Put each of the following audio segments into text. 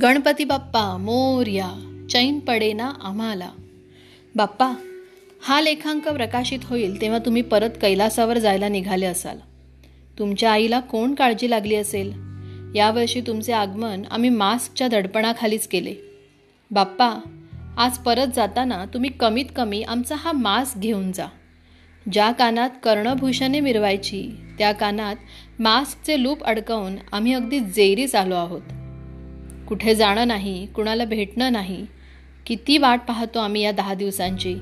गणपती बाप्पा मोर्या चैन पडेना आम्हाला. बाप्पा हा लेखांक प्रकाशित होईल तेव्हा तुम्ही परत कैलासावर जायला निघाले असाल. तुमच्या आईला कोण काळजी लागली असेल? यावर्षी तुमचे आगमन आम्ही मास्कच्या दडपणाखालीच केले. बाप्पा आज परत जाताना तुम्ही कमीत कमी आमचा हा मास्क घेऊन जा. ज्या कानात कर्णभूषणे मिरवायची त्या कानात मास्कचे लूप अडकवून आम्ही अगदी जेरीच आलो आहोत. कुठे जाणं नाही कुणाला भेटणं नाही किती वाट पाहतो आम्ही या दहा दिवसांची.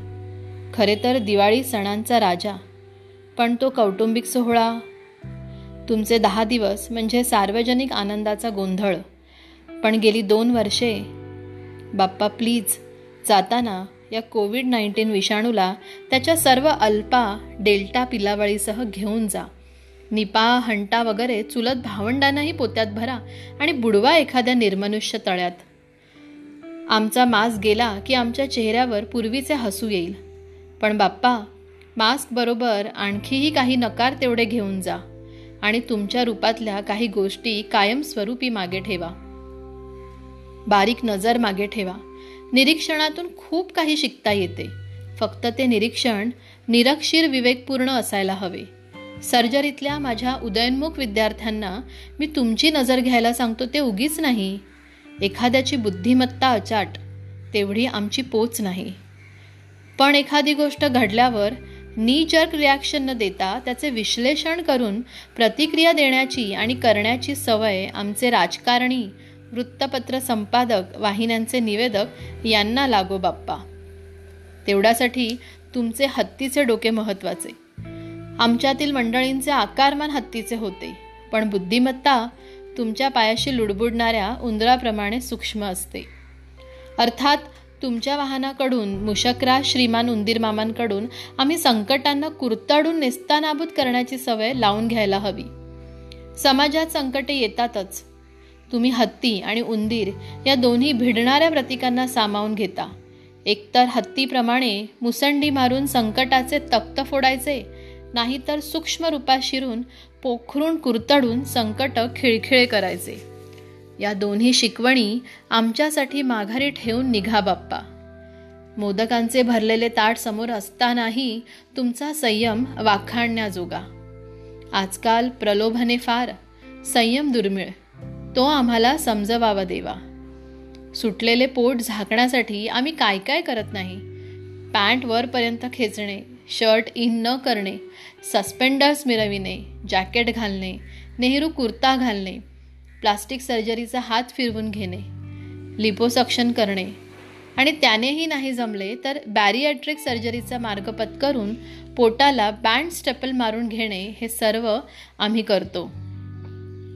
खरे तर दिवाळी सणांचा राजा पण तो कौटुंबिक सोहळा. तुमचे दहा दिवस म्हणजे सार्वजनिक आनंदाचा गोंधळ. पण गेली दोन वर्षे बाप्पा प्लीज जाताना या कोविड नाईन्टीन विषाणूला त्याच्या सर्व अल्पा डेल्टा पिलावळीसह घेऊन जा. निपा हंटा वगैरे चुलत भावंडांनाही पोत्यात भरा आणि बुडवा एखाद्या निर्मनुष्य तळ्यात. आमचा मास्क गेला की आमच्या चेहऱ्यावर पूर्वीचे हसू येईल. पण बाप्पा मास्क बरोबर आणखीही काही नकार तेवढे घेऊन जा आणि तुमच्या रूपातल्या काही गोष्टी कायमस्वरूपी मागे ठेवा. बारीक नजर मागे ठेवा. निरीक्षणातून खूप काही शिकता येते. फक्त ते निरीक्षण निरक्षीर विवेकपूर्ण असायला हवे. सर्जरीतल्या माझ्या उदयनमुख विद्यार्थ्यांना मी तुमची नजर घ्यायला सांगतो ते उगीच नाही. एखाद्याची बुद्धिमत्ता अचाट तेवढी आमची पोच नाही. पण एखादी गोष्ट घडल्यावर नी जर्क रिॲक्शन न देता त्याचे विश्लेषण करून प्रतिक्रिया देण्याची आणि करण्याची सवय आमचे राजकारणी वृत्तपत्र संपादक वाहिन्यांचे निवेदक यांना लागो बाप्पा. तेवढ्यासाठी तुमचे हत्तीचे डोके महत्त्वाचे. आमच्यातील मंडळींचे आकारमान हत्तीचे होते. पण बुद्धिमत्ता तुमच्या पायाशी लुडबुडणाऱ्या उंदराप्रमाणे सूक्ष्म असते. अर्थात तुमच्या वाहनाकडून मुशकरा श्रीमान उंदीरमामांकडून आम्ही संकटांना कुरताडून नेस्तानाबूत करण्याची सवय लावून घ्यायला हवी. समाजात संकटे येतातच. तुम्ही हत्ती आणि उंदीर या दोन्ही भिडणाऱ्या प्रतीकांना सामावून घेता. एकतर हत्तीप्रमाणे मुसंडी मारून संकटाचे तक्त फोडायचे नाहीतर सूक्ष्म रूपात शिरून पोखरून कुरतडून संकट खिळखिळे करायचे. या दोन्ही शिकवणी आमच्यासाठी माघारी ठेवून निघा बाप्पा. मोदकांचे भरलेले ताट समोर असतानाही तुमचा संयम वाखाणण्याजोगा. आजकाल प्रलोभने फार संयम दुर्मिळ. तो आम्हाला समजवावा देवा. सुटलेले पोट झाकण्यासाठी आम्ही काय काय करत नाही? पॅन्ट वरपर्यंत खेचणे शर्ट इन न करणे सस्पेंडर्स मिरविणे जॅकेट घालणे नेहरू कुर्ता घालणे प्लास्टिक सर्जरीचा हात फिरवून घेणे लिपोसक्शन करणे. आणि त्यानेही नाही जमले तर बॅरिॲट्रिक सर्जरीचा मार्ग पत्करून पोटाला बँड स्टेपल मारून घेणे हे सर्व आम्ही करतो.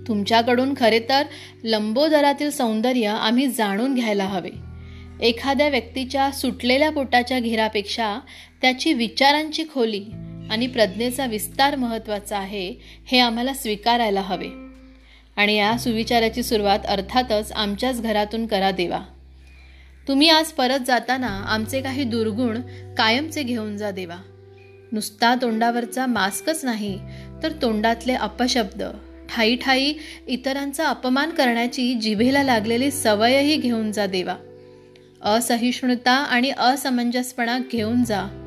तुमच्याकडून खरे तर लंबोदरातील सौंदर्य आम्ही जाणून घ्यायला हवे. एखाद्या व्यक्तीच्या सुटलेल्या पोटाच्या घेरापेक्षा त्याची विचारांची खोली आणि प्रज्ञेचा विस्तार महत्त्वाचा आहे हे आम्हाला स्वीकारायला हवे. आणि या सुविचाराची सुरुवात अर्थातच आमच्याच घरातून करा देवा. तुम्ही आज परत जाताना आमचे काही दुर्गुण कायमचे घेऊन जा देवा. नुसता तोंडावरचा मास्कच नाही तर तोंडातले अपशब्द ठाई ठाई इतरांचा अपमान करण्याची जिभेला लागलेली सवयही घेऊन जा देवा. असहिष्णुता आणि असमंजसपणा घेऊन जा.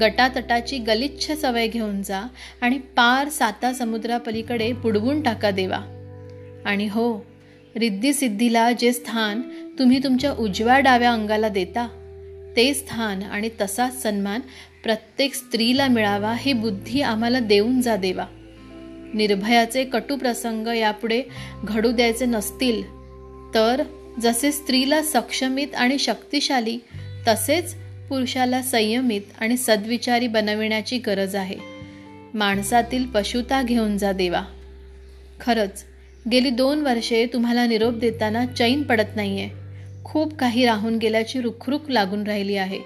गटातटाची गलिच्छ सवय घेऊन जा आणि पार साता समुद्रापलीकडे बुडवून टाका देवा. आणि हो रिद्धिसिद्धीला जे स्थान तुम्ही तुमच्या उजव्या डाव्या अंगाला देता ते स्थान आणि तसाच सन्मान प्रत्येक स्त्रीला मिळावा ही बुद्धी आम्हाला देऊन जा देवा. निर्भयाचे कटु प्रसंग यापुढे घडू द्यायचे नसतील तर जसे स्त्रीला सक्षमित आणि शक्तिशाली तसेच पुरुषाला संयमित आणि सद्विचारी बनविण्याची गरज आहे. माणसातील पशुता घेऊन जा देवा. खरंच गेली दोन वर्षे तुम्हाला निरोप देताना चैन पडत नाही आहे खूप काही राहून गेल्याची रुखरुख लागून राहिली आहे.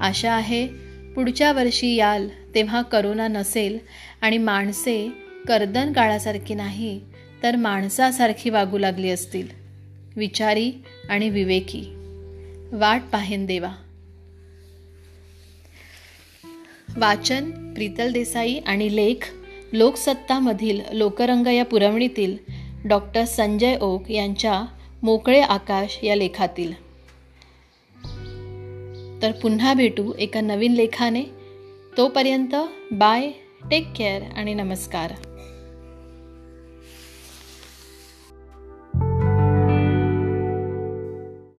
आशा आहे पुढच्या वर्षी याल तेव्हा करोना नसेल आणि माणसे कर्दन काळासारखी नाही तर माणसासारखी वागू लागली असतील. विचारी आणि विवेकी. वाट पाहेन देवा. वाचन प्रीतल देसाई आणि लेख लोकसत्तामधील लोकरंग या पुरवणीतील डॉक्टर संजय ओक यांच्या मोकळे आकाश या लेखातील. तर पुन्हा भेटू एका नवीन लेखाने. तोपर्यंत बाय टेक केअर आणि नमस्कार.